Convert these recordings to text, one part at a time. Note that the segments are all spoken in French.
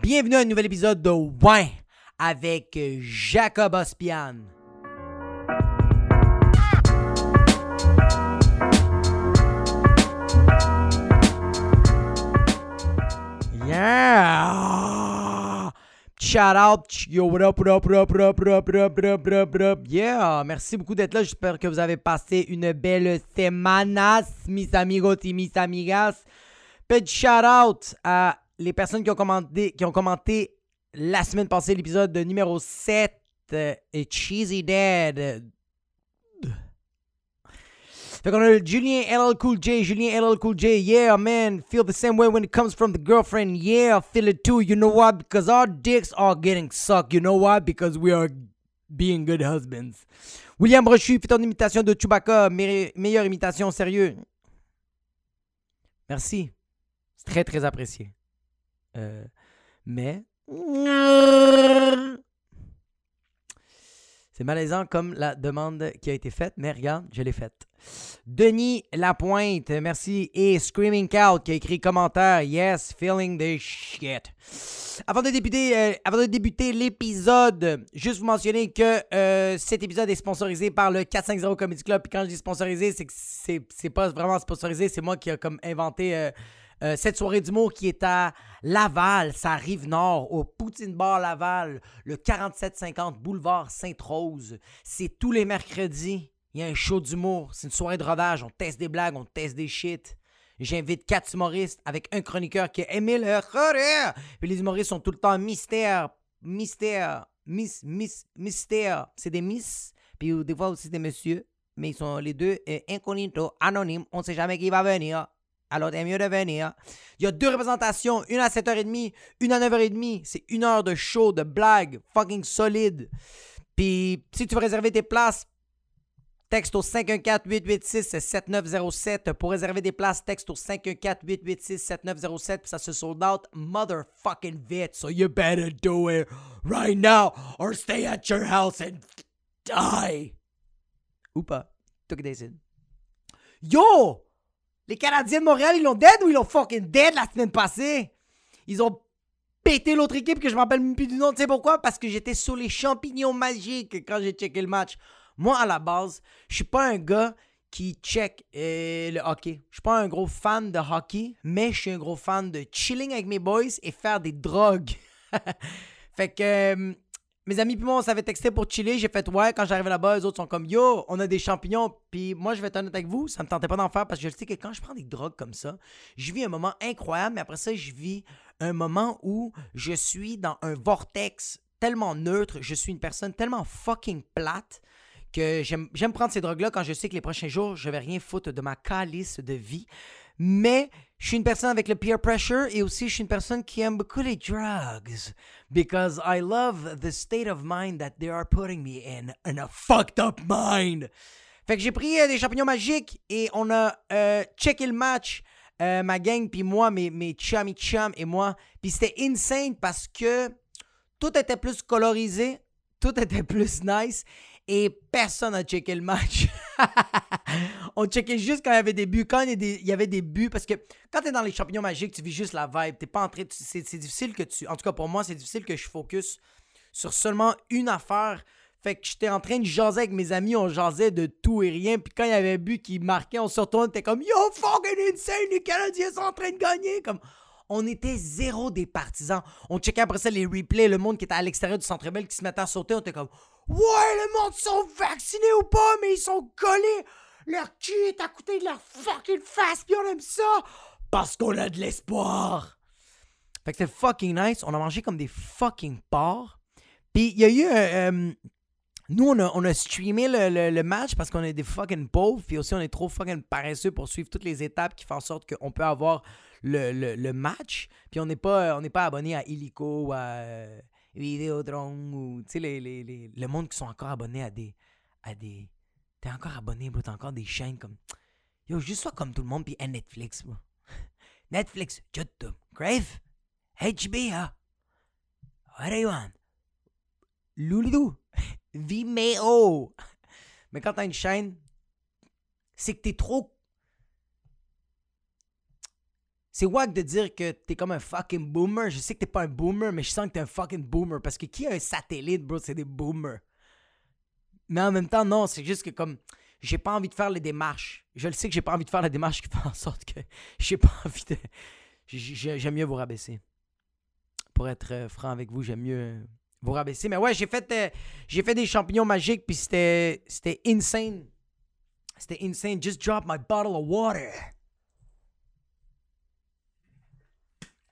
Bienvenue à un nouvel épisode de Win avec Jacob Ospian. Yeah! Shout out, yo, what up, yeah! Merci beaucoup d'être là. J'espère que vous avez passé une belle semanas, mis amigos y mis amigas. Petit shout out à les personnes qui ont commenté, qui ont commenté la semaine passée l'épisode numéro 7 euh, et Cheesy Dead. Fait qu'on a Julien LL Cool J, Julien LL Cool J, yeah man, feel the same way when it comes from the girlfriend, yeah, feel it too, you know what, because our dicks are getting sucked, you know what, because we are being good husbands. William Brochu, fait ton imitation de Chewbacca, me- meilleure imitation, sérieux. Merci, c'est très très apprécié. Euh, mais. C'est malaisant comme la demande qui a été faite, mais regarde, je l'ai faite. Denis Lapointe, merci. Et Screaming Cow qui a écrit commentaire. Yes, feeling the shit. Avant de débuter, euh, l'épisode, juste vous mentionner que euh, cet épisode est sponsorisé par le 450 Comedy Club. Puis quand je dis sponsorisé, c'est que c'est pas vraiment sponsorisé, c'est moi qui a comme inventé euh, cette soirée d'humour qui est à Laval, ça rive nord, au Poutine Bar Laval, le 4750 boulevard Sainte-Rose. C'est tous les mercredis. Il y a un show d'humour. C'est une soirée de rodage. On teste des blagues, on teste des shit. J'invite quatre humoristes avec un chroniqueur qui est Émile Herrera. Puis les humoristes sont tout le temps mystère, mystère, miss, miss, mystère. C'est des miss, puis des fois aussi des messieurs. Mais ils sont les deux euh, incognito, anonymes. On ne sait jamais qui va venir. Alors, c'est mieux de venir. Il y a deux représentations, une à 7h30, une à 9h30. C'est une heure de show, de blagues, fucking solide. Puis, si tu veux réserver tes places, texte au 514-886-7907. Pour réserver des places, texte au 514-886-7907. Puis ça se sold out motherfucking vite. So you better do it right now or stay at your house and die. Ou pas. Took it Yo! Les Canadiens de Montréal, ils l'ont dead ou ils l'ont fucking dead la semaine passée? Ils ont pété l'autre équipe que je me rappelle même plus du nom. Tu sais pourquoi? Parce que j'étais sur les champignons magiques quand j'ai checké le match. Moi, à la base, je suis pas un gars qui check euh, le hockey. Je suis pas un gros fan de hockey, mais je suis un gros fan de chilling avec mes boys et faire des drogues. fait que euh, mes amis puis moi, on s'avait texté pour chiller. J'ai fait ouais. Quand j'arrive là-bas, les autres sont comme yo, on a des champignons. Puis moi, je vais être honnête avec vous, ça me tentait pas d'en faire parce que je sais que quand je prends des drogues comme ça, je vis un moment incroyable, mais après ça, je vis un moment où je suis dans un vortex tellement neutre. Je suis une personne tellement fucking plate que j'aime prendre ces drogues-là quand je sais que les prochains jours, je vais rien foutre de ma calice de vie. Mais je suis une personne avec le peer pressure et aussi je suis une personne qui aime beaucoup les drugs. Because I love the state of mind that they are putting me in, in a fucked up mind. Fait que j'ai pris euh, des champignons magiques et on a euh, checké le match. euh, ma gang, puis moi, mes, mes chummy chum et moi. Puis c'était insane parce que tout était plus colorisé, tout était plus nice et personne n'a checké le match. On checkait juste quand il y avait des buts. Quand il y, avait des buts, parce que quand tu es dans les champignons magiques, tu vis juste la vibe. T'es pas en train de- C'est difficile que tu. En tout cas, pour moi, c'est difficile que je focus sur seulement une affaire. Fait que j'étais en train de jaser avec mes amis, on jasait de tout et rien. Puis quand il y avait un but qui marquait, on se retourne, on était comme Yo, fucking insane, les Canadiens sont en train de gagner. Comme on était zéro des partisans. On checkait après ça les replays, le monde qui était à l'extérieur du centre belle qui se mettait à sauter. On était comme Ouais, le monde sont vaccinés ou pas, mais ils sont collés. Leur cul est à côté de leur fucking face, puis on aime ça parce qu'on a de l'espoir. Fait que c'était fucking nice. On a mangé comme des fucking porcs. Puis il y a eu un. euh, nous, on a, streamé le, le- le match parce qu'on est des fucking pauvres. Puis aussi, on est trop fucking paresseux pour suivre toutes les étapes qui font en sorte qu'on peut avoir le, le- le match. Puis on n'est pas, on n'est pas abonné à Illico ou à euh, Vidéotron ou les, les, les- le monde qui sont encore abonnés à des. À des T'es encore abonné, bro. T'as encore des chaînes comme. Yo, juste sois comme tout le monde. Puis à Netflix, bro. Netflix, YouTube, Crave, HBO. What do you want? Loulou. Vimeo. Mais quand t'as une chaîne, c'est que t'es trop. C'est wack de dire que t'es comme un fucking boomer. Je sais que t'es pas un boomer, mais je sens que t'es un fucking boomer. Parce que qui a un satellite, bro, c'est des boomers. Mais en même temps, non, c'est juste que comme j'ai pas envie de faire les démarches. Je le sais que j'ai pas envie de faire la démarche qui fait en sorte que j'ai pas envie de. J'aime mieux vous rabaisser. Pour être euh, franc avec vous, j'aime mieux vous rabaisser. Mais ouais, j'ai fait, euh, fait des champignons magiques, puis c'était, c'était insane. C'était insane. Just drop my bottle of water.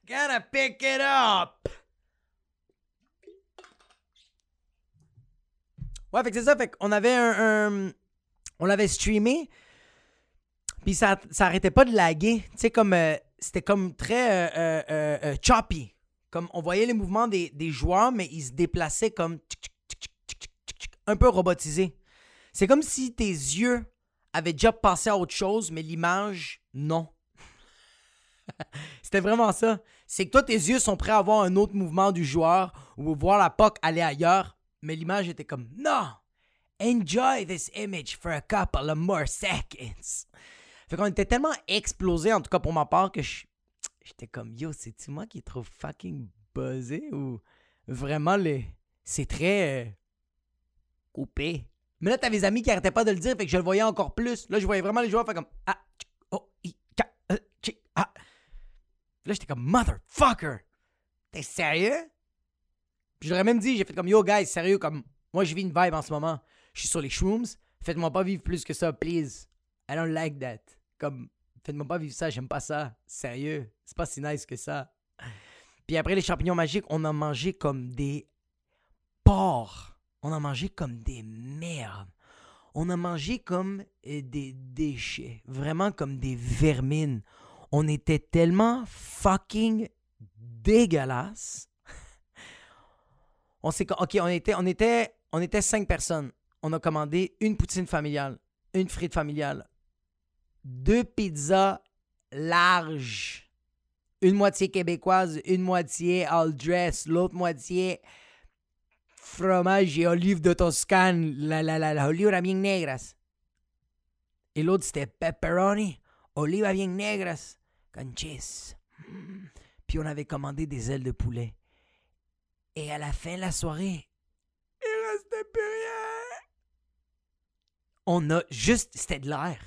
Gotta pick it up. Ouais, fait que c'est ça. Fait qu'on avait un, On l'avait streamé. Puis ça, ça arrêtait pas de laguer. Tu sais, comme. Euh, c'était comme très euh, euh, choppy. Comme on voyait les mouvements des, des joueurs, mais ils se déplaçaient comme. Un peu robotisé. C'est comme si tes yeux avaient déjà passé à autre chose, mais l'image, non. C'était vraiment ça. C'est que toi, tes yeux sont prêts à voir un autre mouvement du joueur ou voir la POC aller ailleurs, mais l'image était comme non. Enjoy this image for a couple of more seconds. Fait qu'on était tellement explosé, en tout cas pour ma part, que j'étais comme yo, c'est-tu moi qui est trop fucking buzzé ou vraiment les. C'est très. Euh, coupé? Mais là, t'avais des amis qui arrêtaient pas de le dire, fait que je le voyais encore plus. Là, je voyais vraiment les joueurs faire comme ah, oh, i, ka, euh, ah. Là, j'étais comme motherfucker. T'es sérieux? J'aurais même dit, j'ai fait comme yo, guys, sérieux, comme moi, je vis une vibe en ce moment. Je suis sur les shrooms. Faites-moi pas vivre plus que ça, please. I don't like that. Comme, faites-moi pas vivre ça, j'aime pas ça. Sérieux, c'est pas si nice que ça. Puis après les champignons magiques, on a mangé comme des porcs. On a mangé comme des merdes. On a mangé comme euh, des déchets. Vraiment comme des vermines. On était tellement fucking dégueulasse. On s'est OK, on était on était on était cinq personnes. On a commandé une poutine familiale, une frite familiale, deux pizzas larges, une moitié québécoise, une moitié all dress, l'autre moitié fromage et olive de Toscane, la, la, la, la bien negras. Et l'autre, c'était pepperoni, oliva bien negras, con cheese. Mm. Puis on avait commandé des ailes de poulet. Et à la fin de la soirée, il restait plus rien. On a juste, c'était de l'air.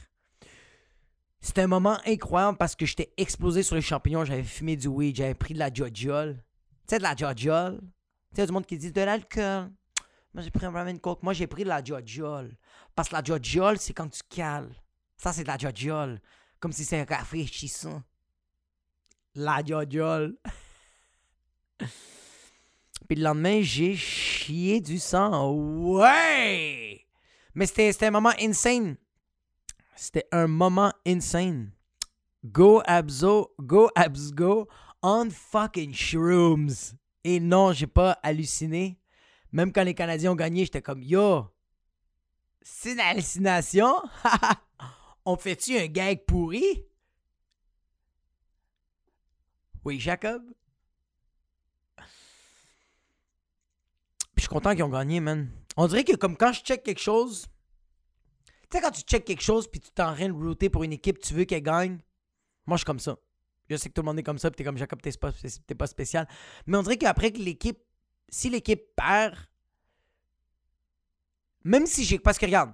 C'était un moment incroyable parce que j'étais explosé sur les champignons, j'avais fumé du weed, j'avais pris de la jojol. Tu sais, de la jojol? Tu sais, du monde qui dit de l'alcool. Moi, j'ai pris un ramen coke. Moi, j'ai pris de la jojol. Parce que la jojol, c'est quand tu cales. Ça, c'est de la jojol. Comme si c'est un rafraîchissant. La jojol. Puis le lendemain, j'ai chié du sang. Ouais! Mais c'était un moment insane. C'était un moment insane. Go Abzo, go Abs go on fucking shrooms. Et non, j'ai pas halluciné. Même quand les Canadiens ont gagné, j'étais comme Yo, c'est une hallucination? On fait-tu un gag pourri? Oui, Jacob? je suis content qu'ils ont gagné, man. On dirait que comme quand je check quelque chose, tu sais, quand tu check quelque chose puis tu t'en rien de router pour une équipe, tu veux qu'elle gagne. Moi, je suis comme ça. Je sais que tout le monde est comme ça, puis t'es comme Jacob, t'es pas, pas spécial. Mais on dirait qu'après que l'équipe, si l'équipe perd, même si j'ai. Parce que regarde,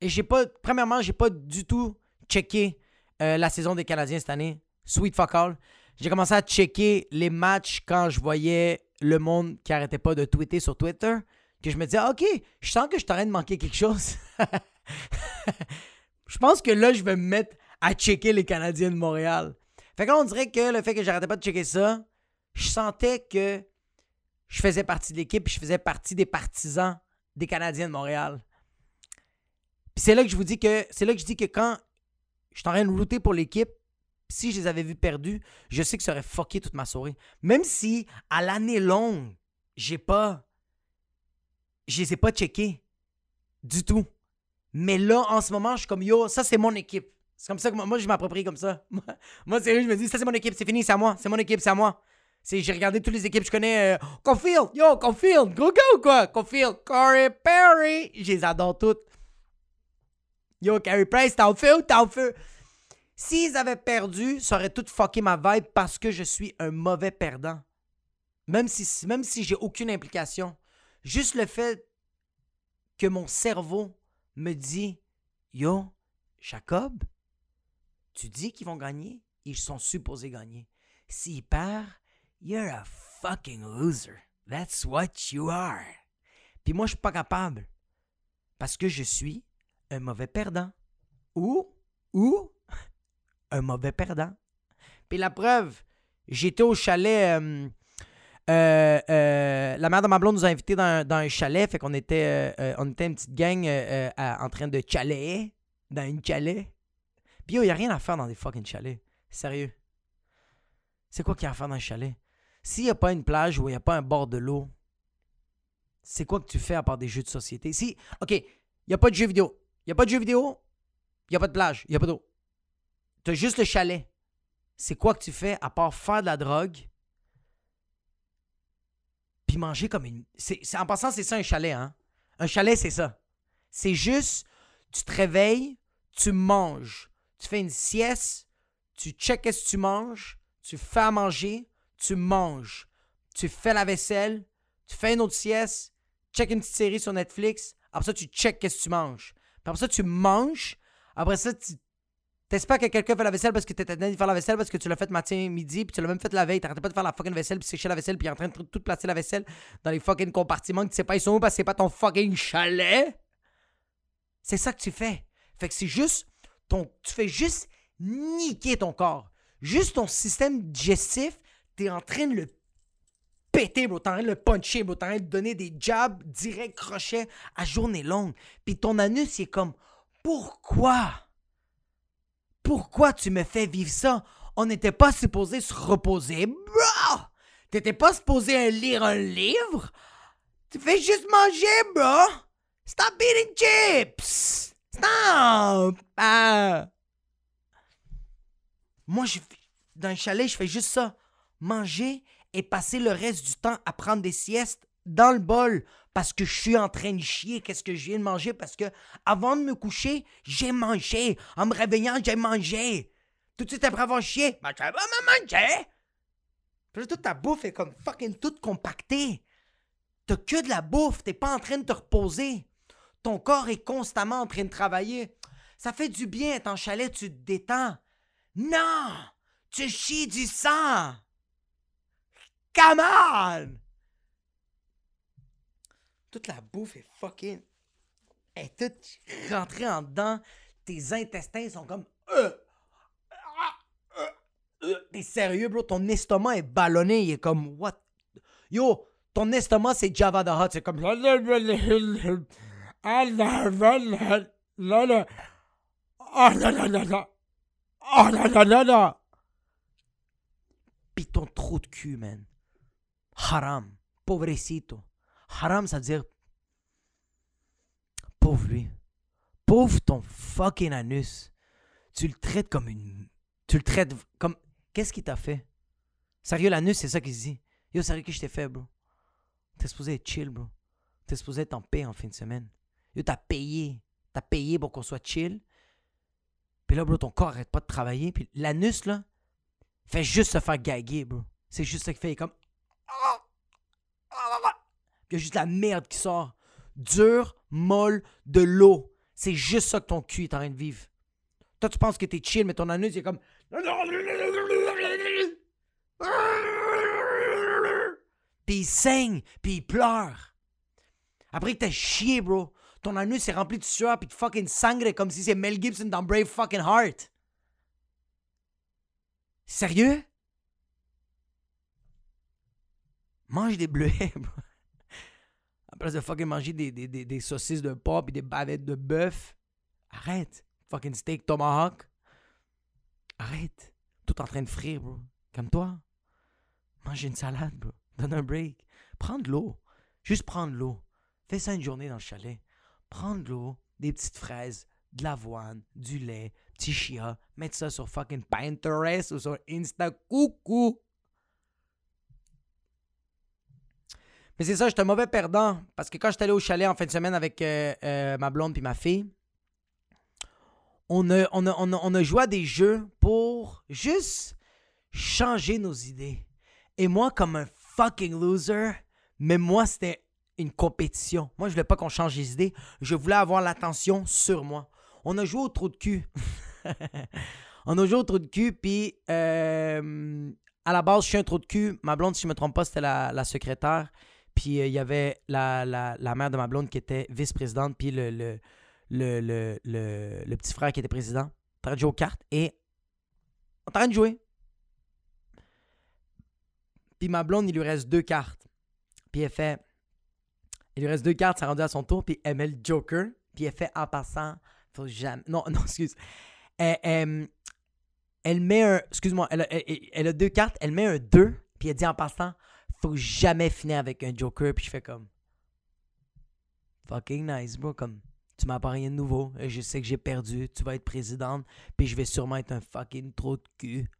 j'ai pas. Premièrement, j'ai pas du tout checké euh, la saison des Canadiens cette année. Sweet fuck all. J'ai commencé à checker les matchs quand je voyais le monde qui arrêtait pas de tweeter sur Twitter. Que je me disais, OK, je sens que je t'arrête de manquer quelque chose. je pense que là, je vais me mettre à checker les Canadiens de Montréal. Fait que on dirait que le fait que j'arrêtais pas de checker ça, je sentais que je faisais partie de l'équipe, je faisais partie des partisans des Canadiens de Montréal. C'est là que je vous dis que c'est là que je dis que quand je suis en train de router pour l'équipe, si je les avais vus perdus, je sais que ça aurait fucké toute ma soirée. Même si à l'année longue, j'ai pas je les ai pas checkés du tout. Mais là en ce moment, je suis comme yo, ça c'est mon équipe. C'est comme ça que moi, je m'approprie comme ça. Moi, sérieux, je me dis, ça c'est mon équipe, c'est fini, c'est à moi. C'est mon équipe, c'est à moi. J'ai regardé toutes les équipes, je connais. Euh, Confield, yo, Confield, go go quoi. Confield, Corey Perry, je les adore toutes. Yo, Carey Price, t'es en feu ou t'es en feu? S'ils avaient perdu, ça aurait tout fucké ma vibe parce que je suis un mauvais perdant. Même si, même si j'ai aucune implication. Juste le fait que mon cerveau me dit Yo, Jacob, tu dis qu'ils vont gagner, ils sont supposés gagner. S'ils perdent, you're a fucking loser. That's what you are. Puis moi, je suis pas capable. Parce que je suis un mauvais perdant. Ou, ou, un mauvais perdant. Puis la preuve, j'étais au chalet. Euh, euh, euh, la mère de ma nous a invités dans, un chalet. Fait qu'on était, on était une petite gang en train de chalet. Dans une chalet. Puis il n'y a rien à faire dans des fucking chalets. Sérieux. C'est quoi qu'il y a à faire dans un chalet? S'il n'y a pas une plage où il n'y a pas un bord de l'eau, c'est quoi que tu fais à part des jeux de société? Si, OK, il n'y a pas de jeux vidéo. Il n'y a pas de jeux vidéo, il n'y a pas de plage, il n'y a pas d'eau. Tu as juste le chalet. C'est quoi que tu fais à part faire de la drogue puis manger comme une... En passant, c'est ça un chalet, hein? Un chalet, c'est ça. C'est juste, tu te réveilles, tu manges, tu fais une sieste, tu checkes ce que tu manges, tu fais à manger, tu manges, tu fais la vaisselle, tu fais une autre sieste, check une petite série sur Netflix, après ça, tu check qu'est-ce que tu manges. Après ça, tu manges, après ça, tu T'espères que quelqu'un fait la vaisselle parce que t'étais en de faire la vaisselle parce que tu l'as fait matin, midi, puis tu l'as même fait la veille. T'arrêtais pas de faire la fucking vaisselle, puis sécher la vaisselle, puis en train de tout placer la vaisselle dans les fucking compartiments tu sais pas ils sont où parce que c'est pas ton fucking chalet. C'est ça que tu fais. Fait que c'est juste ton. Tu fais juste niquer ton corps. Juste ton système digestif, t'es en train de le péter, bro. T'es en train de le puncher, bro. T'es en train de donner des jabs direct crochets à journée longue. Puis ton anus, il est comme Pourquoi? Pourquoi tu me fais vivre ça? On n'était pas supposé se reposer, bro! T'étais pas supposé lire un livre? Tu fais juste manger, bro! Stop eating chips! Stop! Ah. Moi, je, dans le chalet, je fais juste ça. Manger et passer le reste du temps à prendre des siestes dans le bol parce que je suis en train de chier qu'est-ce que je viens de manger? Parce que avant de me coucher, j'ai mangé. En me réveillant, j'ai mangé. Tout de suite après avoir chié, ben, vraiment mangé. Puis là, toute ta bouffe est comme fucking toute compactée. T'as que de la bouffe, t'es pas en train de te reposer. Ton corps est constamment en train de travailler. Ça fait du bien être en chalet, tu te détends. Non! Tu chies du sang! Come on! Toute la bouffe est fucking. Toute rentrée en dedans. Tes intestins sont comme. Euh, euh, euh, T'es sérieux, bro? Ton estomac est ballonné. Il est comme. What? Yo, ton estomac, c'est Java the Hutt. C'est comme. Pis ton trou de cul, man. Haram. Pobrecito. Haram, ça veut dire pauvre lui. Pauvre ton fucking anus. Tu le traites comme une. Tu le traites comme. Qu'est-ce qu'il t'a fait? Sérieux, l'anus, c'est ça qu'il se dit? Yo, sérieux, que je t'ai fait, bro? T'es supposé être chill, bro. T'es supposé être en paix en fin de semaine. Yo, t'as payé. T'as payé pour qu'on soit chill. Puis là, bro, ton corps arrête pas de travailler. Puis l'anus, là, fait juste se faire gaguer, bro. C'est juste ça qu'il fait. Il est comme. Il y a juste la merde qui sort. Dure, molle, de l'eau. C'est juste ça que ton cul est en train de vivre. Toi, tu penses que t'es chill, mais ton anus, il est comme. Puis il saigne, puis il pleure. Après que t'as chié, bro, ton anus est rempli de sueur puis de fucking sangre comme si c'est Mel Gibson dans Brave fucking Heart. Sérieux? Mange des bleuets, bro. Place de fucking manger des, des, des, saucisses de porc et des bavettes de bœuf. Arrête. Fucking steak tomahawk. Arrête. Tout en train de frire, bro. Comme toi. Mange une salade, bro. Donne un break. Prends de l'eau. Juste prendre l'eau. Fais ça une journée dans le chalet. Prends de l'eau, des petites fraises, de l'avoine, du lait, petit chia. Mettre ça sur fucking Pinterest ou sur Insta. Coucou. Mais c'est ça, j'étais un mauvais perdant. Parce que quand j'étais allé au chalet en fin de semaine avec euh, euh, ma blonde puis ma fille, on a, on, a, on, a, on a joué à des jeux pour juste changer nos idées. Et moi, comme un fucking loser, mais moi, c'était une compétition. Moi, je voulais pas qu'on change les idées. Je voulais avoir l'attention sur moi. On a joué au trou de cul. on a joué au trou de cul, puis euh, à la base, je suis un trou de cul. Ma blonde, si je me trompe pas, c'était la, secrétaire. Puis euh, il y avait la, mère de ma blonde qui était vice-présidente, puis le, petit frère qui était président. On train de jouer aux cartes et en train de jouer. Puis ma blonde, il lui reste deux cartes. Puis elle fait. Il lui reste deux cartes, ça rendu à son tour, puis elle met le Joker, puis elle fait en passant, faut jamais. Non, non, excuse. Elle, elle, met un. Excuse-moi, elle, elle, a deux cartes, elle met un 2, puis elle dit en passant, faut jamais finir avec un Joker, puis je fais comme. Fucking nice, bro. Comme, tu pas rien de nouveau, je sais que j'ai perdu, tu vas être présidente, puis je vais sûrement être un fucking trou de cul.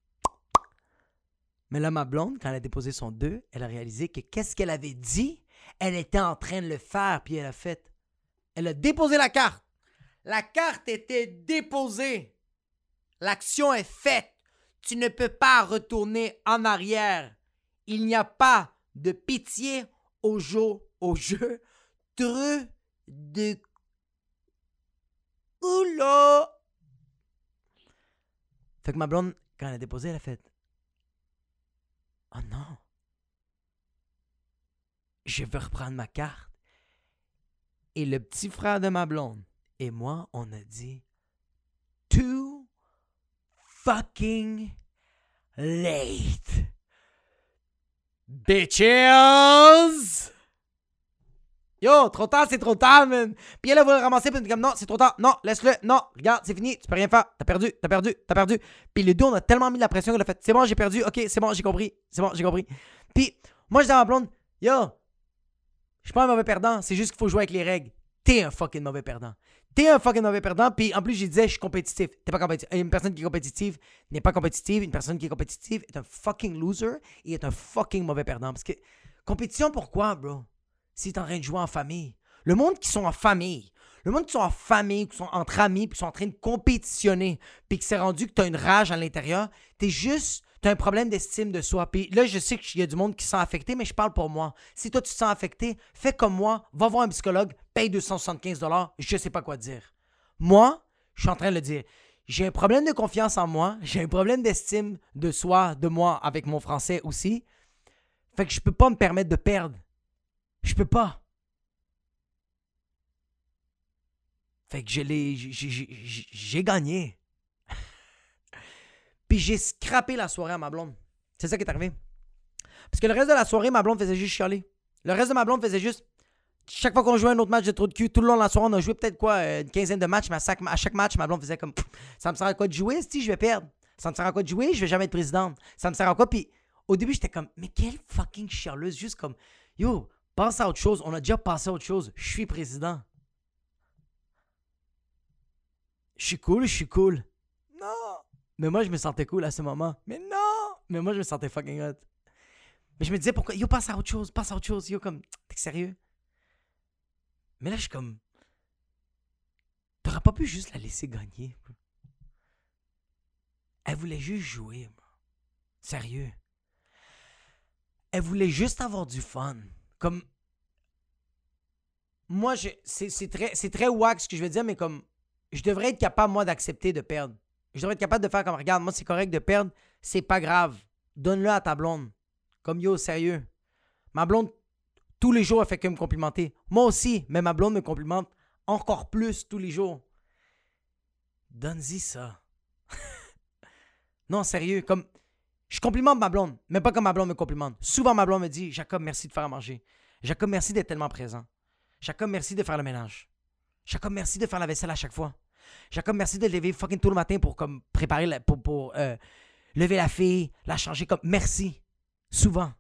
Mais là, ma blonde, quand elle a déposé son 2, elle a réalisé que qu'est-ce qu'elle avait dit, elle était en train de le faire, puis elle a fait. Elle a déposé la carte. La carte était déposée. L'action est faite. Tu ne peux pas retourner en arrière. Il n'y a pas de pitié au jeu, au jeu. De! Fait que ma blonde, quand elle a déposé, elle a fait Oh non! Je veux reprendre ma carte. Et le petit frère de ma blonde et moi, on a dit Too fucking late. Bitches! Yo, trop tard, c'est trop tard, man. Puis elle, elle voulait ramasser, puis elle comme, non, c'est trop tard. Non, laisse-le. Non, regarde, c'est fini. Tu peux rien faire. T'as perdu, t'as perdu, t'as perdu. Puis les deux, on a tellement mis la pression qu'elle a fait, c'est bon, j'ai perdu. Ok, c'est bon, j'ai compris. C'est bon, j'ai compris. Puis moi, je dis à ma blonde, yo, je suis pas un mauvais perdant. C'est juste qu'il faut jouer avec les règles. T'es un fucking mauvais perdant. T'es un fucking mauvais perdant. Puis en plus, je disais, je suis compétitif. T'es pas compétitif. Une personne qui est compétitive n'est pas compétitive. Une personne qui est compétitive est un fucking loser et est un fucking mauvais perdant. Parce que compétition, pourquoi, bro? si tu en train de jouer en famille. Le monde qui sont en famille, le monde qui sont en famille, qui sont entre amis, puis qui sont en train de compétitionner, puis qui s'est rendu que tu as une rage à l'intérieur, tu es juste, tu un problème d'estime de soi. Puis là, je sais qu'il y a du monde qui se sent affecté, mais je parle pour moi. Si toi, tu te sens affecté, fais comme moi, va voir un psychologue, paye 275 je sais pas quoi dire. Moi, je suis en train de le dire. J'ai un problème de confiance en moi, j'ai un problème d'estime de soi, de moi, avec mon français aussi. Fait que je peux pas me permettre de perdre. Je peux pas. Fait que je. J'ai gagné. Puis j'ai scrappé la soirée à ma blonde. C'est ça qui est arrivé. Parce que le reste de la soirée, ma blonde faisait juste chialer. Le reste de ma blonde faisait juste. Chaque fois qu'on jouait un autre match de trou de cul, tout le long de la soirée, on a joué peut-être quoi, une quinzaine de matchs, mais à chaque, match, ma blonde faisait comme Ça me sert à quoi de jouer, si je vais perdre. Ça me sert à quoi de jouer, je vais jamais être présidente. Ça me sert à quoi, puis au début, j'étais comme Mais quelle fucking chialeuse, juste comme Yo, Pense à autre chose. On a déjà passé à autre chose. Je suis président. Je suis cool, je suis cool. Non. Mais moi, je me sentais cool à ce moment. Mais non. Mais moi, je me sentais fucking hot. Mais je me disais pourquoi? Yo, passe à autre chose. Passe à autre chose. Yo, comme. T'es sérieux? Mais là, je suis comme. T'aurais pas pu juste la laisser gagner. Elle voulait juste jouer. Sérieux. Elle voulait juste avoir du fun. Comme. Moi, c'est très, très wack ce que je veux dire, mais comme. Je devrais être capable, moi, d'accepter de perdre. Je devrais être capable de faire comme, regarde, moi, c'est correct de perdre, c'est pas grave. Donne-le à ta blonde. Comme yo, sérieux. Ma blonde, tous les jours, elle fait que me complimenter. Moi aussi, mais ma blonde me complimente encore plus tous les jours. Donne-y ça. non, sérieux, comme je complimente ma blonde, mais pas comme ma blonde me complimente. Souvent, ma blonde me dit Jacob, merci de faire à manger. Jacob, merci d'être tellement présent. Jacob, merci de faire le ménage. Jacob, merci de faire la vaisselle à chaque fois. Jacob, merci de lever fucking tout le matin pour comme préparer, la, pour, pour euh, lever la fille, la changer comme merci. Souvent.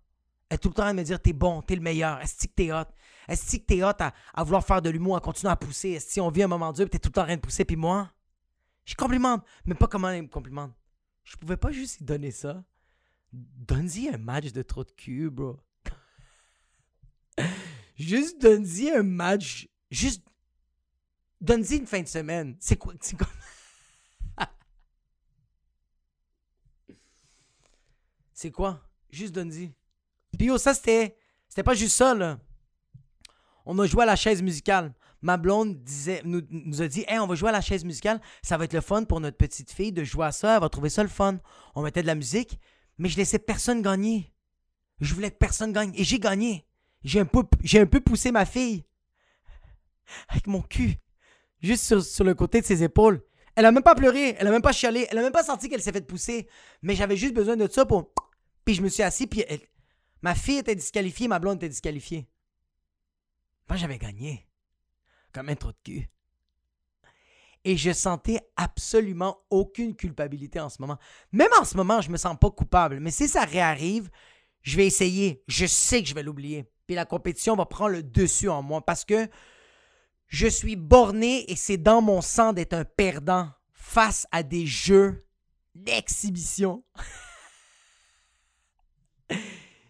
Elle est tout le temps à me dire T'es bon, t'es le meilleur. Est-ce que t'es hot? Est-ce que t'es hot à, vouloir faire de l'humour, à continuer à pousser? Est-ce que on vit un moment dur t'es tout le temps en train de pousser Puis moi, je complimente, mais pas comment elle me complimente. Je pouvais pas juste lui donner ça. Donne-y un match de trop de cul, bro. juste donne-y un match. Juste. Donne-y une fin de semaine. C'est quoi? C'est quoi? c'est quoi? Juste donne-y. Ça, c'était... C'était pas juste ça, là. On a joué à la chaise musicale. Ma blonde disait, nous, a dit Hey, on va jouer à la chaise musicale. Ça va être le fun pour notre petite fille de jouer à ça. Elle va trouver ça le fun. On mettait de la musique, mais je laissais personne gagner. Je voulais que personne gagne. Et j'ai gagné. J'ai un peu poussé ma fille. Avec mon cul. Juste sur, le côté de ses épaules. Elle a même pas pleuré, elle a même pas chialé, elle a même pas senti qu'elle s'est fait pousser. Mais j'avais juste besoin de ça pour. Puis je me suis assis, puis ma fille était disqualifiée, ma blonde était disqualifiée. Moi, j'avais gagné. Comme un trou de cul. Et je sentais absolument aucune culpabilité en ce moment. Même en ce moment, je me sens pas coupable. Mais si ça réarrive, je vais essayer. Je sais que je vais l'oublier. Puis la compétition va prendre le dessus en moi parce que je suis borné et c'est dans mon sang d'être un perdant face à des jeux d'exhibition.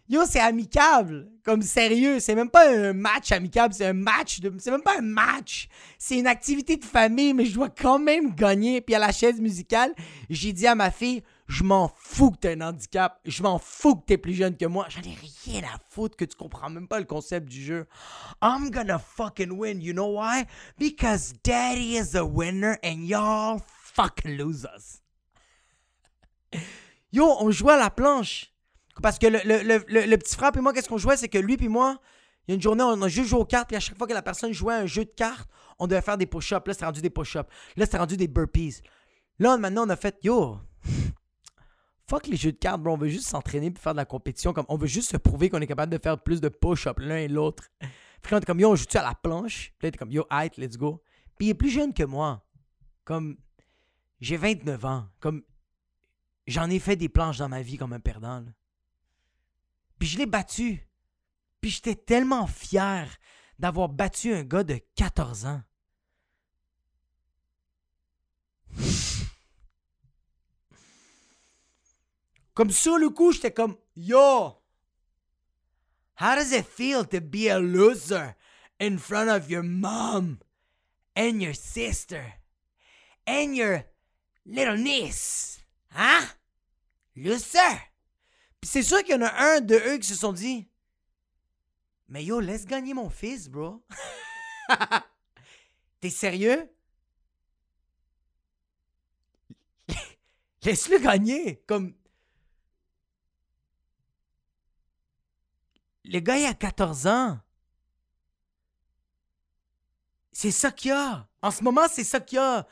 Yo, c'est amicable. Comme sérieux, c'est même pas un match amicable, c'est un match. C'est même pas un match. C'est une activité de famille, mais je dois quand même gagner. Puis à la chaise musicale, j'ai dit à ma fille, je m'en fous que t'as un handicap. Je m'en fous que t'es plus jeune que moi. J'en ai rien à foutre que tu comprends même pas le concept du jeu. I'm gonna fucking win. You know why? Because daddy is a winner and y'all fucking losers. Yo, on jouait à la planche. Parce que le, le, le, petit frère et moi, qu'est-ce qu'on jouait? C'est que lui puis moi, il y a une journée, on a juste joué aux cartes, puis à chaque fois que la personne jouait un jeu de cartes, on devait faire des push-ups. Là, c'est rendu des push-ups. Là, c'est rendu des burpees. Là, maintenant, on a fait, yo, Fuck les jeux de cartes, bro. On veut juste s'entraîner pour faire de la compétition. Comme on veut juste se prouver qu'on est capable de faire plus de push-up l'un et l'autre. Puis là, on est comme, yo, on joue-tu à la planche? Puis là, t'es comme, yo, height, let's go. Puis il est plus jeune que moi. Comme, j'ai 29 ans. Comme, j'en ai fait des planches dans ma vie comme un perdant. Puis je l'ai battu. Puis j'étais tellement fier d'avoir battu un gars de 14 ans. Comme sur le coup, j'étais comme Yo! How does it feel to be a loser in front of your mom and your sister and your little niece? Hein? Loser! Puis c'est sûr qu'il y en a un de eux qui se sont dit Mais yo, laisse gagner mon fils, bro. T'es sérieux? Laisse-le gagner. Le gars, il a 14 ans. C'est ça qu'il y a. En ce moment, c'est ça qu'il y a.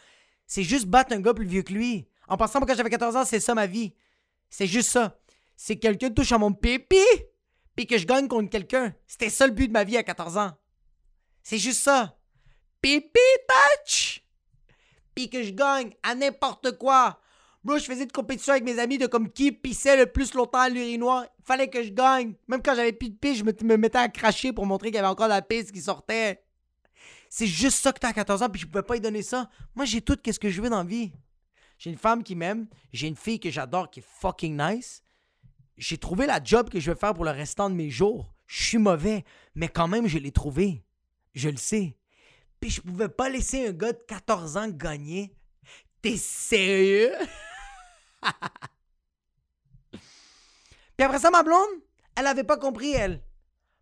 C'est juste battre un gars plus vieux que lui. En passant, quand j'avais 14 ans, c'est ça ma vie. C'est juste ça. C'est que quelqu'un touche à mon pipi, puis que je gagne contre quelqu'un. C'était ça le but de ma vie à 14 ans. C'est juste ça. Pipi touch! Puis que je gagne à n'importe quoi. Bro, je faisais de compétition avec mes amis de comme qui pissait le plus longtemps à l'urinoir. Fallait que je gagne. Même quand j'avais plus de pisse, je me, mettais à cracher pour montrer qu'il y avait encore de la pisse qui sortait. C'est juste ça que t'as à 14 ans, puis je pouvais pas lui donner ça. Moi, j'ai tout ce que je veux dans la vie. J'ai une femme qui m'aime. J'ai une fille que j'adore qui est fucking nice. J'ai trouvé la job que je veux faire pour le restant de mes jours. Je suis mauvais, mais quand même, je l'ai trouvé. Je le sais. Puis je pouvais pas laisser un gars de 14 ans gagner. T'es sérieux? Puis après ça, ma blonde, elle avait pas compris, elle.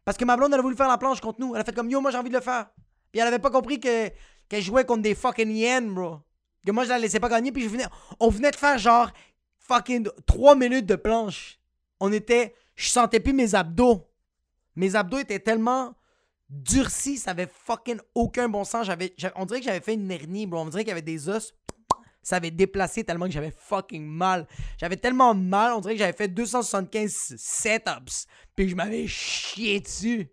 Parce que ma blonde, elle a voulu faire la planche contre nous. Elle a fait comme yo, moi j'ai envie de le faire. Puis elle avait pas compris que qu'elle jouait contre des fucking hyènes, bro. Que moi je la laissais pas gagner. Puis je venais, on venait de faire genre fucking 3 minutes de planche. On était. Je sentais plus mes abdos. Mes abdos étaient tellement durcis, ça avait fucking aucun bon sens. J'avais, on dirait que j'avais fait une hernie, bro. On dirait qu'il y avait des os ça avait déplacé tellement que j'avais fucking mal. J'avais tellement mal, on dirait que j'avais fait 275 setups, puis je m'avais chié dessus.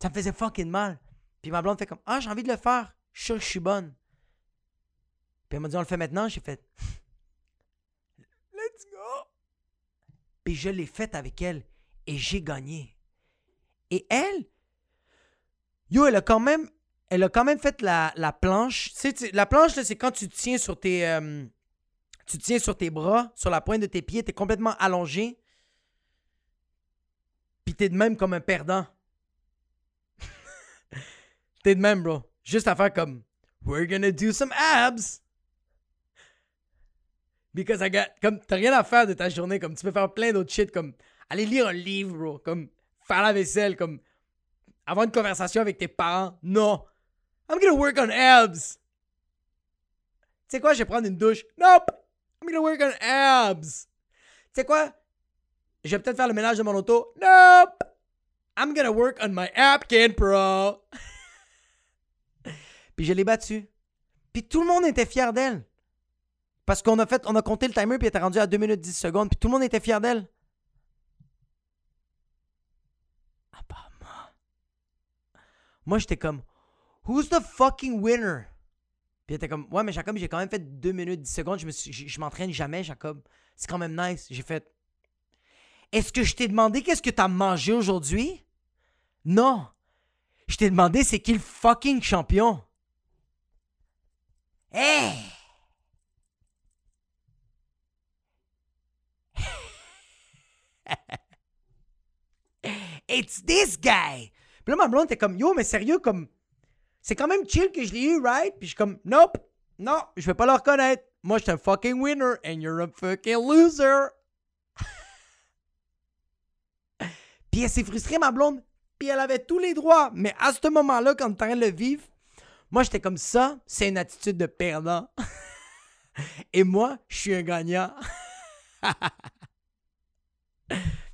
Ça me faisait fucking mal. Puis ma blonde fait comme Ah, j'ai envie de le faire. Je suis je suis bonne. Puis elle m'a dit On le fait maintenant. J'ai fait Let's go. Puis je l'ai fait avec elle et j'ai gagné. Et elle, yo, elle a quand même elle a quand même fait la, planche. la planche, c'est quand tu tiens sur tes. Euh, tu tiens sur tes bras, sur la pointe de tes pieds, t'es complètement allongé. Puis t'es de même comme un perdant. t'es de même, bro. Juste à faire comme We're gonna do some abs. Because I got, comme, t'as rien à faire de ta journée, comme, tu peux faire plein d'autres shit, comme, aller lire un livre, bro, comme, faire la vaisselle, comme, avoir une conversation avec tes parents. Non. I'm gonna work on abs. Tu sais quoi, je vais prendre une douche. Nope. I'm gonna work on abs. Tu sais quoi, je vais peut-être faire le ménage de mon auto. Nope. I'm gonna work on my Apkin Pro. Puis je l'ai battue. Puis tout le monde était fier d'elle. Parce qu'on a fait, on a compté le timer, puis elle était rendue à 2 minutes 10 secondes, puis tout le monde était fier d'elle. À part moi. Moi, j'étais comme, Who's the fucking winner? Puis elle était comme, Ouais, mais Jacob, j'ai quand même fait 2 minutes 10 secondes, je, me je m'entraîne jamais, Jacob. C'est quand même nice. J'ai fait, Est-ce que je t'ai demandé qu'est-ce que t'as mangé aujourd'hui? Non. Je t'ai demandé c'est qui le fucking champion. Hey! It's this guy! Puis là, ma blonde était comme, yo, mais sérieux, comme, c'est quand même chill que je l'ai eu, right? Puis je suis comme, nope, non, je vais pas le reconnaître. Moi, je suis un fucking winner and you're a fucking loser. Puis elle s'est frustrée, ma blonde. Puis elle avait tous les droits. Mais à ce moment-là, quand est en train de le vivre, moi, j'étais comme ça. C'est une attitude de perdant. Et moi, je suis un gagnant.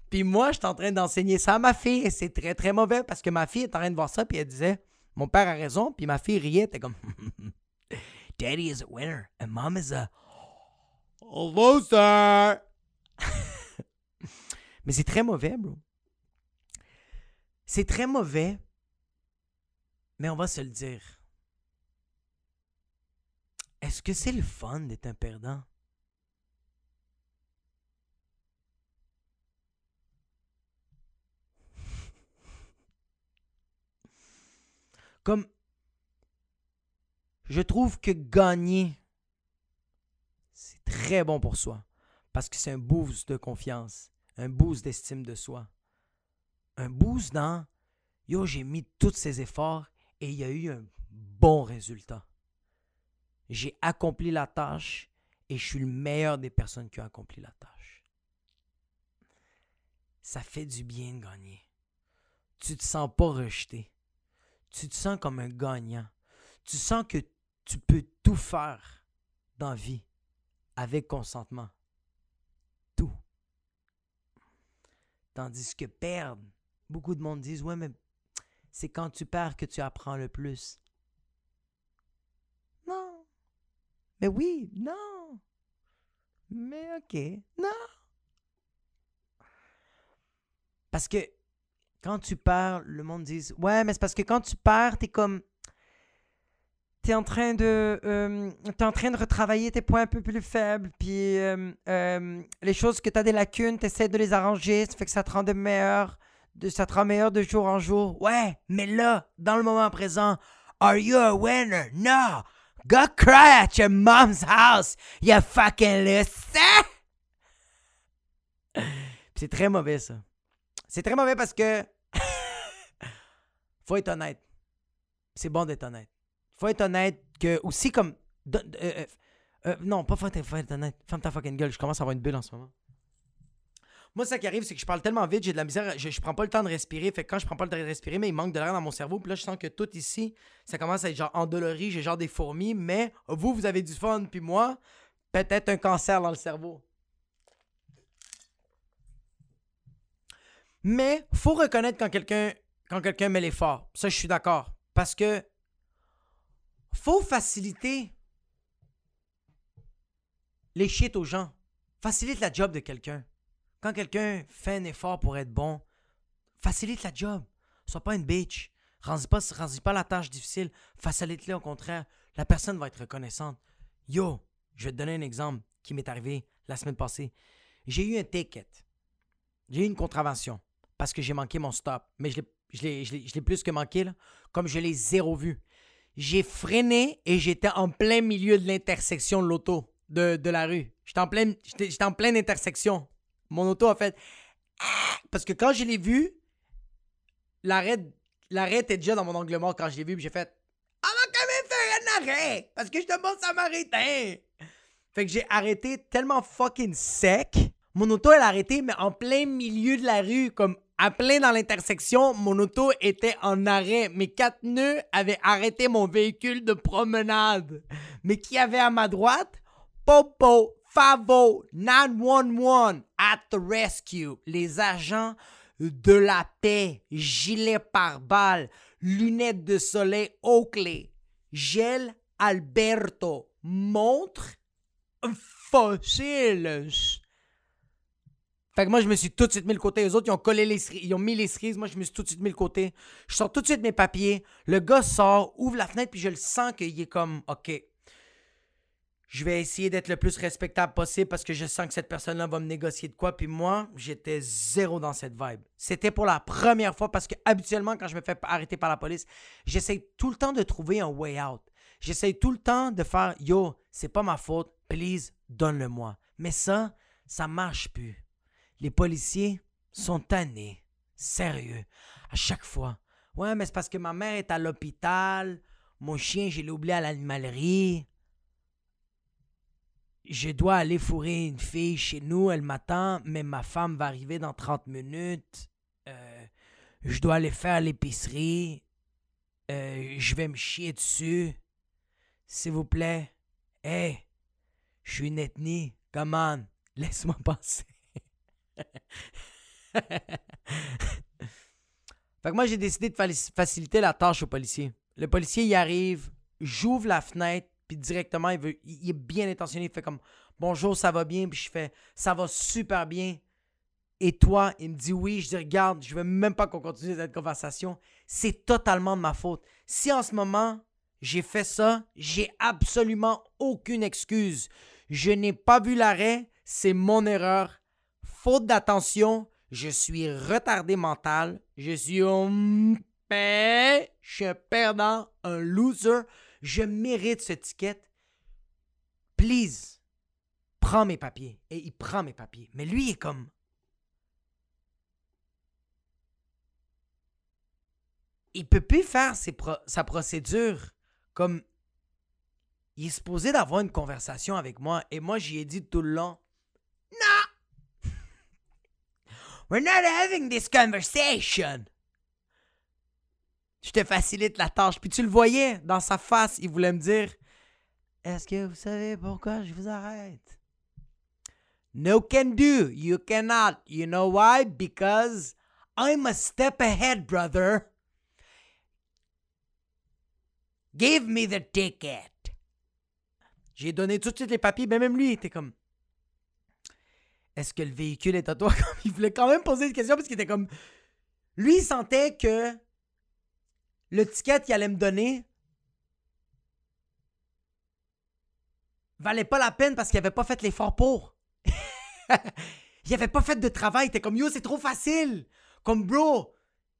puis moi, je suis en train d'enseigner ça à ma fille. Et c'est très, très mauvais parce que ma fille est en train de voir ça. Puis elle disait, mon père a raison. Puis ma fille riait. Était comme, Daddy is a winner. And mom is a loser. Mais c'est très mauvais, bro. C'est très mauvais, mais on va se le dire. Est-ce que c'est le fun d'être un perdant? Comme, je trouve que gagner, c'est très bon pour soi, parce que c'est un boost de confiance, un boost d'estime de soi un boost dans Yo, j'ai mis tous ces efforts et il y a eu un bon résultat. J'ai accompli la tâche et je suis le meilleur des personnes qui ont accompli la tâche. Ça fait du bien de gagner. Tu te sens pas rejeté. Tu te sens comme un gagnant. Tu sens que tu peux tout faire dans la vie avec consentement. Tout. Tandis que perdre, beaucoup de monde disent Ouais, mais c'est quand tu perds que tu apprends le plus. Non. Mais oui, non. Mais ok, non. Parce que quand tu perds, le monde dit Ouais, mais c'est parce que quand tu perds, t'es comme. T'es en train de. euh, t'es en train de retravailler tes points un peu plus faibles. Puis euh, euh, les choses que t'as des lacunes, t'essaies de les arranger. Ça fait que ça te rend meilleur. De, ça te rend meilleur de jour en jour. Ouais, mais là, dans le moment présent, are you a winner? No! Go cry at your mom's house, you fucking loser! C'est très mauvais, ça. C'est très mauvais parce que. Faut être honnête. C'est bon d'être honnête. Faut être honnête que. Aussi comme. euh, euh, euh, non, pas faut être, faut être honnête. Ferme ta fucking gueule. Je commence à avoir une bulle en ce moment. Moi, ça qui arrive, c'est que je parle tellement vite, j'ai de la misère, je, je prends pas le temps de respirer. Fait que quand je prends pas le temps de respirer, mais il manque de l'air dans mon cerveau. Puis là, je sens que tout ici, ça commence à être genre endolori, j'ai genre des fourmis. Mais vous, vous avez du fun. Puis moi, peut-être un cancer dans le cerveau. Mais faut reconnaître quand quelqu'un quand quelqu'un met l'effort. Ça, je suis d'accord. Parce que faut faciliter les shit aux gens. Facilite la job de quelqu'un. Quand quelqu'un fait un effort pour être bon, facilite la job. Sois pas une bitch. Rends pas, rends pas la tâche difficile. Facilite-le au contraire. La personne va être reconnaissante. Yo, je vais te donner un exemple qui m'est arrivé la semaine passée. J'ai eu un ticket. J'ai eu une contravention parce que j'ai manqué mon stop. Mais je l'ai- je l'ai- plus que manqué, là, comme je l'ai zéro vu. J'ai freiné et j'étais en plein milieu de l'intersection de l'auto, de, de la rue. J'étais en, plein, intersection. Mon auto a fait... Ah! Parce que quand je l'ai vu, l'arrêt, était déjà dans mon angle mort quand je l'ai vu. j'ai fait... On va quand même faire un arrêt! Parce que je te montre ça m'arrêter! Fait que j'ai arrêté tellement fucking sec. Mon auto, elle a arrêté, mais en plein milieu de la rue, comme à dans l'intersection, mon auto était en arrêt. Mes quatre nœuds avaient arrêté mon véhicule de promenade. Mais qui avait à ma droite? Popo, Favo, 911, at the rescue. Les agents de la paix, gilet pare-balles, lunettes de soleil Oakley, gel Alberto, montre fossile. Fait que moi, je me suis tout de suite mis le côté. Les autres, ils ont collé les cerises, ils ont mis les cerises. Moi, je me suis tout de suite mis le côté. Je sors tout de suite mes papiers. Le gars sort, ouvre la fenêtre, puis je le sens qu'il est comme, OK, je vais essayer d'être le plus respectable possible parce que je sens que cette personne-là va me négocier de quoi. Puis moi, j'étais zéro dans cette vibe. C'était pour la première fois parce que habituellement, quand je me fais arrêter par la police, j'essaie tout le temps de trouver un way out. J'essaie tout le temps de faire Yo, c'est pas ma faute, please, donne-le-moi. Mais ça, ça marche plus. Les policiers sont tannés. Sérieux. À chaque fois. Ouais, mais c'est parce que ma mère est à l'hôpital. Mon chien, je l'ai oublié à l'animalerie. Je dois aller fourrer une fille chez nous, elle m'attend, mais ma femme va arriver dans 30 minutes. Euh, je dois aller faire l'épicerie. Euh, je vais me chier dessus. S'il vous plaît. Hey, je suis une ethnie. Come on, laisse-moi passer. Fait que moi, j'ai décidé de faciliter la tâche au policier. Le policier, il arrive, j'ouvre la fenêtre, puis directement, il, veut, il est bien intentionné. Il fait comme Bonjour, ça va bien. Puis je fais Ça va super bien. Et toi, il me dit oui. Je dis Regarde, je veux même pas qu'on continue cette conversation. C'est totalement de ma faute. Si en ce moment, j'ai fait ça, j'ai absolument aucune excuse. Je n'ai pas vu l'arrêt. C'est mon erreur faute d'attention, je suis retardé mental, je suis un je suis perdant, un loser, je mérite ce ticket. Please, prends mes papiers. Et il prend mes papiers. Mais lui, est comme. Il peut plus faire sa procédure comme. Il est supposé d'avoir une conversation avec moi. Et moi, j'y ai dit tout le long Non! We're not having this conversation. Je te facilite la tâche. Puis tu le voyais dans sa face, il voulait me dire Est-ce que vous savez pourquoi je vous arrête? No can do. You cannot. You know why? Because I'm a step ahead, brother. Give me the ticket. J'ai donné tout de suite les papiers, mais même lui était comme est-ce que le véhicule est à toi? il voulait quand même poser une question parce qu'il était comme. Lui, il sentait que le ticket qu'il allait me donner valait pas la peine parce qu'il avait pas fait l'effort pour. il avait pas fait de travail. Il était comme yo, c'est trop facile. Comme bro,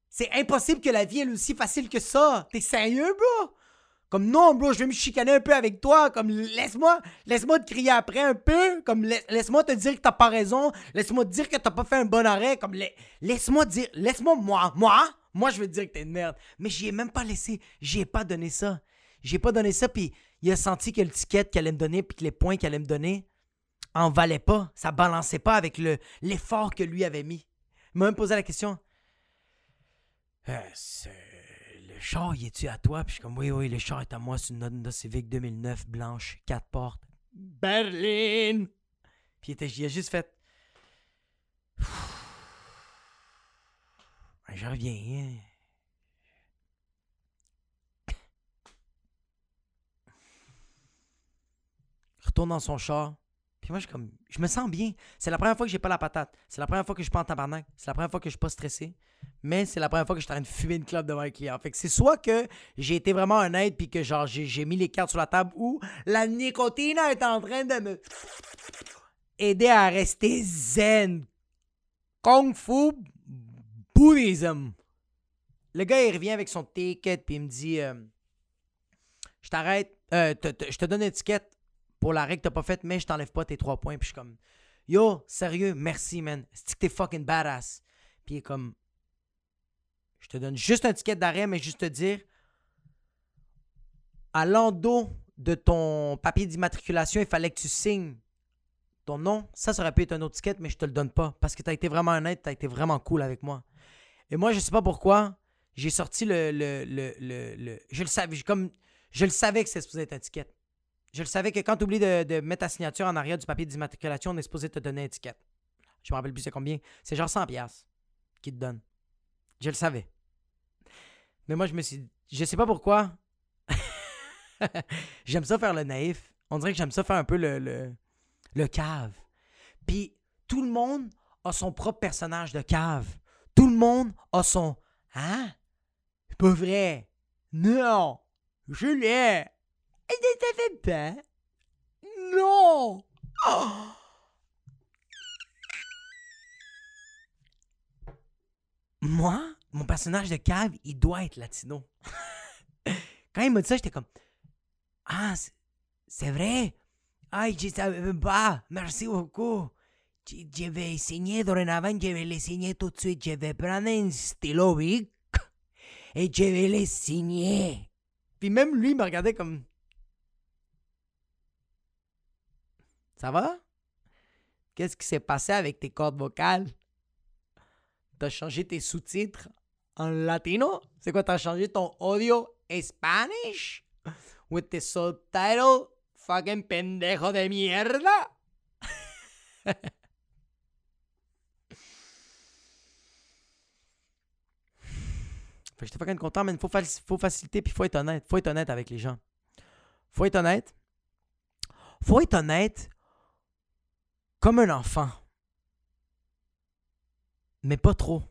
c'est impossible que la vie est aussi facile que ça. T'es sérieux, bro? Comme non, bro, je vais me chicaner un peu avec toi. Comme laisse-moi, laisse-moi te crier après un peu. Comme laisse-moi te dire que t'as pas raison. Laisse-moi te dire que t'as pas fait un bon arrêt. Comme laisse-moi dire, laisse-moi moi, moi, moi je veux dire que t'es une merde. Mais j'y ai même pas laissé, j'y ai pas donné ça. J'ai pas donné ça puis il a senti que le ticket qu'elle allait me donner puis que les points qu'elle allait me donner en valaient pas. Ça balançait pas avec le l'effort que lui avait mis. Il m'a même posé la question. Euh, char, il est-tu à toi? Puis je suis comme, oui, oui, le char est à moi. C'est une Honda Civic 2009 blanche, quatre portes. Berlin! Puis il, était, il a juste fait. Je reviens. Hein. Retourne dans son char. Puis moi, je, comme, je me sens bien. C'est la première fois que j'ai pas la patate. C'est la première fois que je suis pas en tabarnak. C'est la première fois que je suis pas stressé. Mais c'est la première fois que je suis en train de fumer une clope devant un client. Fait que c'est soit que j'ai été vraiment honnête puis que genre j'ai mis les cartes sur la table ou la nicotine est en train de me aider à rester zen. Kung Fu Buddhism. Le gars, il revient avec son ticket puis il me dit euh, Je t'arrête, euh, je te donne une étiquette pour l'arrêt que t'as pas faite, mais je t'enlève pas tes trois points. Puis je suis comme, yo, sérieux, merci, man. C'est que t'es fucking badass? Puis il est comme, je te donne juste un ticket d'arrêt, mais juste te dire, à l'endos de ton papier d'immatriculation, il fallait que tu signes ton nom. Ça, ça aurait pu être un autre ticket, mais je te le donne pas parce que tu as été vraiment honnête, tu as été vraiment cool avec moi. Et moi, je sais pas pourquoi, j'ai sorti le, le, le, le, Je le savais, comme... Je le savais que c'était supposé être un ticket. Je le savais que quand tu oublies de, de, mettre ta signature en arrière du papier d'immatriculation, on est supposé te donner un ticket. Je me rappelle plus c'est combien. C'est genre 100 pièces qui te donne. Je le savais. Mais moi, je me suis Je sais pas pourquoi. j'aime ça faire le naïf. On dirait que j'aime ça faire un peu le, le, le cave. Puis tout le monde a son propre personnage de cave. Tout le monde a son Hein? C'est pas vrai. Non. Je l'ai. Elle ne fait pas. Non. Moi, mon personnage de cave, il doit être latino. Quand il m'a dit ça, j'étais comme Ah, c'est vrai? Ah, je savais pas. Merci beaucoup. Je vais signer dorénavant, je vais les signer tout de suite. Je vais prendre un stylo et je vais les signer. Puis même lui, il me regardait comme Ça va? Qu'est-ce qui s'est passé avec tes cordes vocales? T'as changé tes sous-titres en latino? C'est quoi, t'as changé ton audio Spanish? With the subtitle? Fucking pendejo de mierda? J'étais fucking content, mais faut, faut faciliter puis faut être honnête. Faut être honnête avec les gens. Faut être honnête. Faut être honnête comme un enfant. Mais pas trop.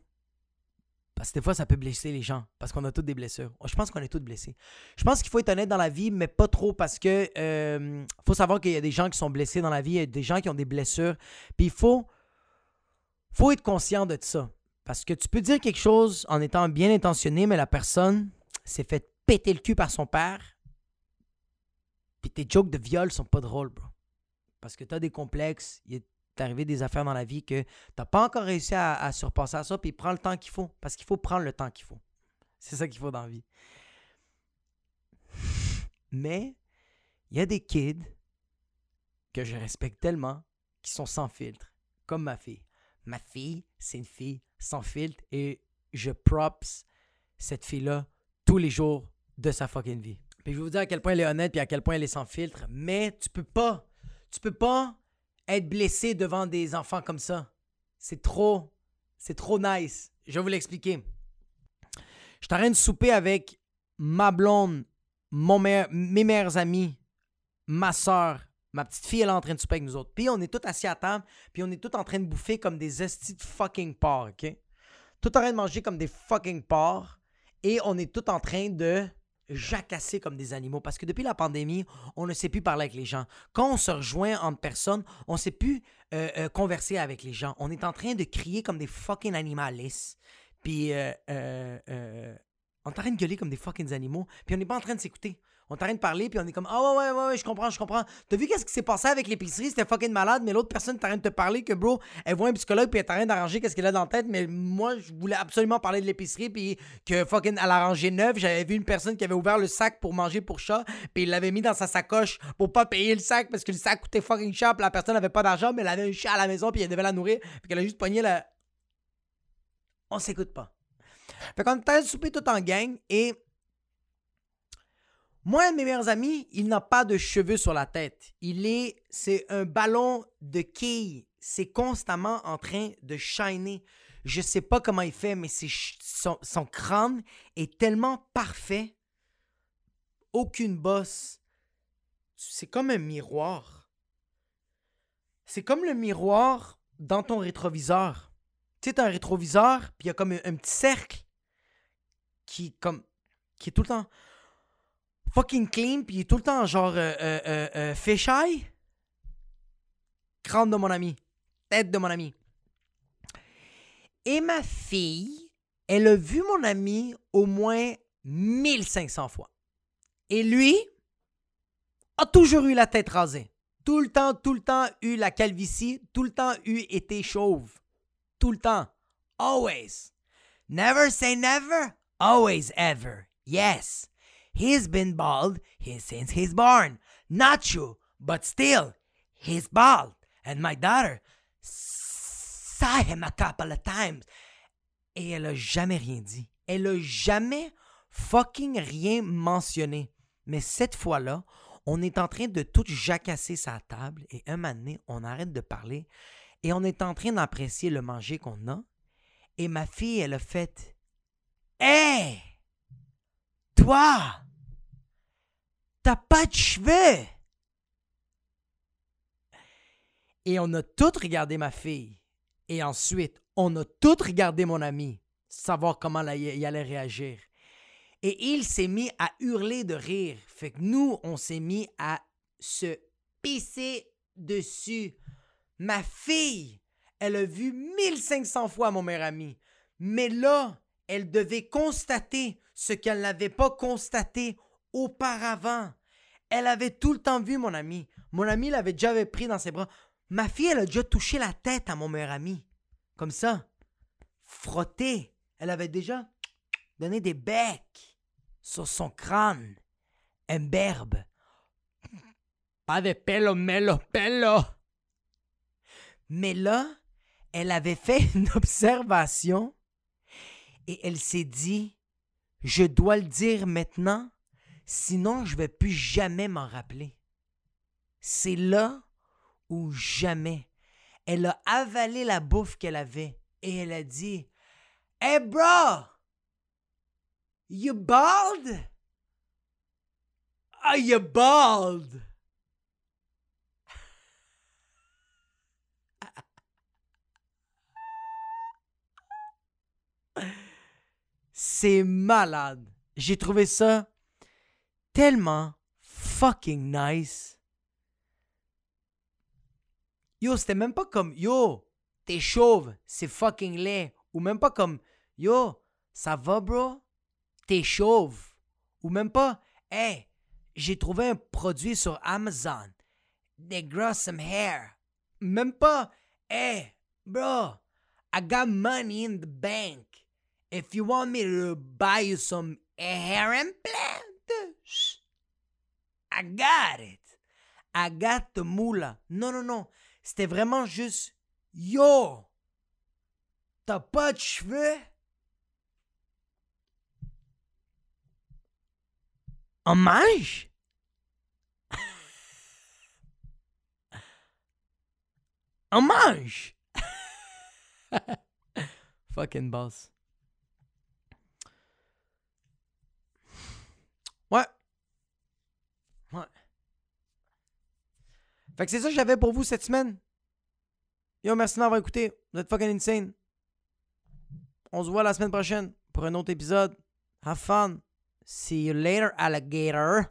Parce que des fois, ça peut blesser les gens. Parce qu'on a toutes des blessures. Je pense qu'on est tous blessés. Je pense qu'il faut être honnête dans la vie, mais pas trop parce que euh, faut savoir qu'il y a des gens qui sont blessés dans la vie, il y a des gens qui ont des blessures. Puis il faut, faut être conscient de ça. Parce que tu peux dire quelque chose en étant bien intentionné, mais la personne s'est fait péter le cul par son père. Puis tes jokes de viol sont pas drôles, bro. Parce que tu as des complexes, il est arrivé des affaires dans la vie que tu n'as pas encore réussi à, surpasser à ça, puis prends le temps qu'il faut. Parce qu'il faut prendre le temps qu'il faut. C'est ça qu'il faut dans la vie. Mais il y a des kids que je respecte tellement qui sont sans filtre, comme ma fille. Ma fille, c'est une fille sans filtre et je props cette fille-là tous les jours de sa fucking vie. Puis je vais vous dire à quel point elle est honnête puis à quel point elle est sans filtre, mais tu peux pas tu peux pas être blessé devant des enfants comme ça. C'est trop, c'est trop nice. Je vais vous l'expliquer. Je suis en train de souper avec ma blonde, mes meilleurs amis, ma soeur, ma petite fille, elle est en train de souper avec nous autres. Puis on est tous assis à table, puis on est tous en train de bouffer comme des estis de fucking porc, OK? Tout en train de manger comme des fucking porcs. Et on est tous en train de jacasser comme des animaux parce que depuis la pandémie, on ne sait plus parler avec les gens. Quand on se rejoint en personne, on ne sait plus euh, euh, converser avec les gens. On est en train de crier comme des fucking animalistes. Puis euh, on est en train de gueuler comme des fucking animaux. Puis on n'est pas en train de s'écouter. On train de parler, puis on est comme Ah ouais, ouais, ouais, je comprends, je comprends. T'as vu qu'est-ce qui s'est passé avec l'épicerie? C'était fucking malade, mais l'autre personne train de te parler que, bro, elle voit un psychologue, puis elle train d'arranger qu'est-ce qu'elle a dans la tête. Mais moi, je voulais absolument parler de l'épicerie, puis que fucking elle a rangé neuf. J'avais vu une personne qui avait ouvert le sac pour manger pour chat, puis il l'avait mis dans sa sacoche pour pas payer le sac parce que le sac coûtait fucking cher, puis la personne avait pas d'argent, mais elle avait un chat à la maison, puis elle devait la nourrir, puis qu'elle a juste pogné la. On s'écoute pas. Fait qu'on est souper tout en gang, et moi, un mes meilleurs amis, il n'a pas de cheveux sur la tête. Il est, c'est un ballon de quilles. C'est constamment en train de shiner. Je sais pas comment il fait, mais son, son crâne est tellement parfait. Aucune bosse. C'est comme un miroir. C'est comme le miroir dans ton rétroviseur. Tu sais, as un rétroviseur, puis il y a comme un, un petit cercle qui, comme, qui est tout le temps fucking clean, puis tout le temps genre euh, euh, euh, euh fisheye. Crâne de mon ami. Tête de mon ami. Et ma fille, elle a vu mon ami au moins 1500 fois. Et lui a toujours eu la tête rasée. Tout le temps, tout le temps eu la calvitie. Tout le temps eu été chauve. Tout le temps. Always. Never say never. Always ever. Yes. He's been bald since he's born. Not you, but still, he's bald. And my daughter saw him a couple of times. Et elle a jamais rien dit. Elle a jamais fucking rien mentionné. Mais cette fois-là, on est en train de tout jacasser sa table et un moment donné, on arrête de parler et on est en train d'apprécier le manger qu'on a. Et ma fille, elle a fait Hé! Toi! T'as pas de cheveux! Et on a tout regardé ma fille. Et ensuite, on a tout regardé mon ami, savoir comment il allait réagir. Et il s'est mis à hurler de rire. Fait que nous, on s'est mis à se pisser dessus. Ma fille, elle a vu 1500 fois mon meilleur ami. Mais là, elle devait constater ce qu'elle n'avait pas constaté auparavant. Elle avait tout le temps vu mon ami. Mon ami l'avait déjà pris dans ses bras. Ma fille, elle a déjà touché la tête à mon meilleur ami. Comme ça. Frotté. Elle avait déjà donné des becs sur son crâne. Un berbe. Pas de pelo, melo, pelo. Mais là, elle avait fait une observation et elle s'est dit Je dois le dire maintenant, sinon je vais plus jamais m'en rappeler. C'est là où jamais elle a avalé la bouffe qu'elle avait et elle a dit Hey bro, you bald? Are you bald? C'est malade. J'ai trouvé ça tellement fucking nice. Yo, c'était même pas comme Yo, t'es chauve, c'est fucking laid. Ou même pas comme Yo, ça va, bro? T'es chauve. Ou même pas Hey, j'ai trouvé un produit sur Amazon. They grow some hair. Même pas Hey, bro, I got money in the bank. If you want me to buy you some hair implant, I got it. I got the moula. Non, non, non. C'était vraiment juste Yo! T'as pas de cheveux? En mange! Fucking boss. Ouais. Ouais. Fait que c'est ça que j'avais pour vous cette semaine. Yo, merci d'avoir écouté. Vous êtes fucking insane. On se voit la semaine prochaine pour un autre épisode. Have fun. See you later, alligator.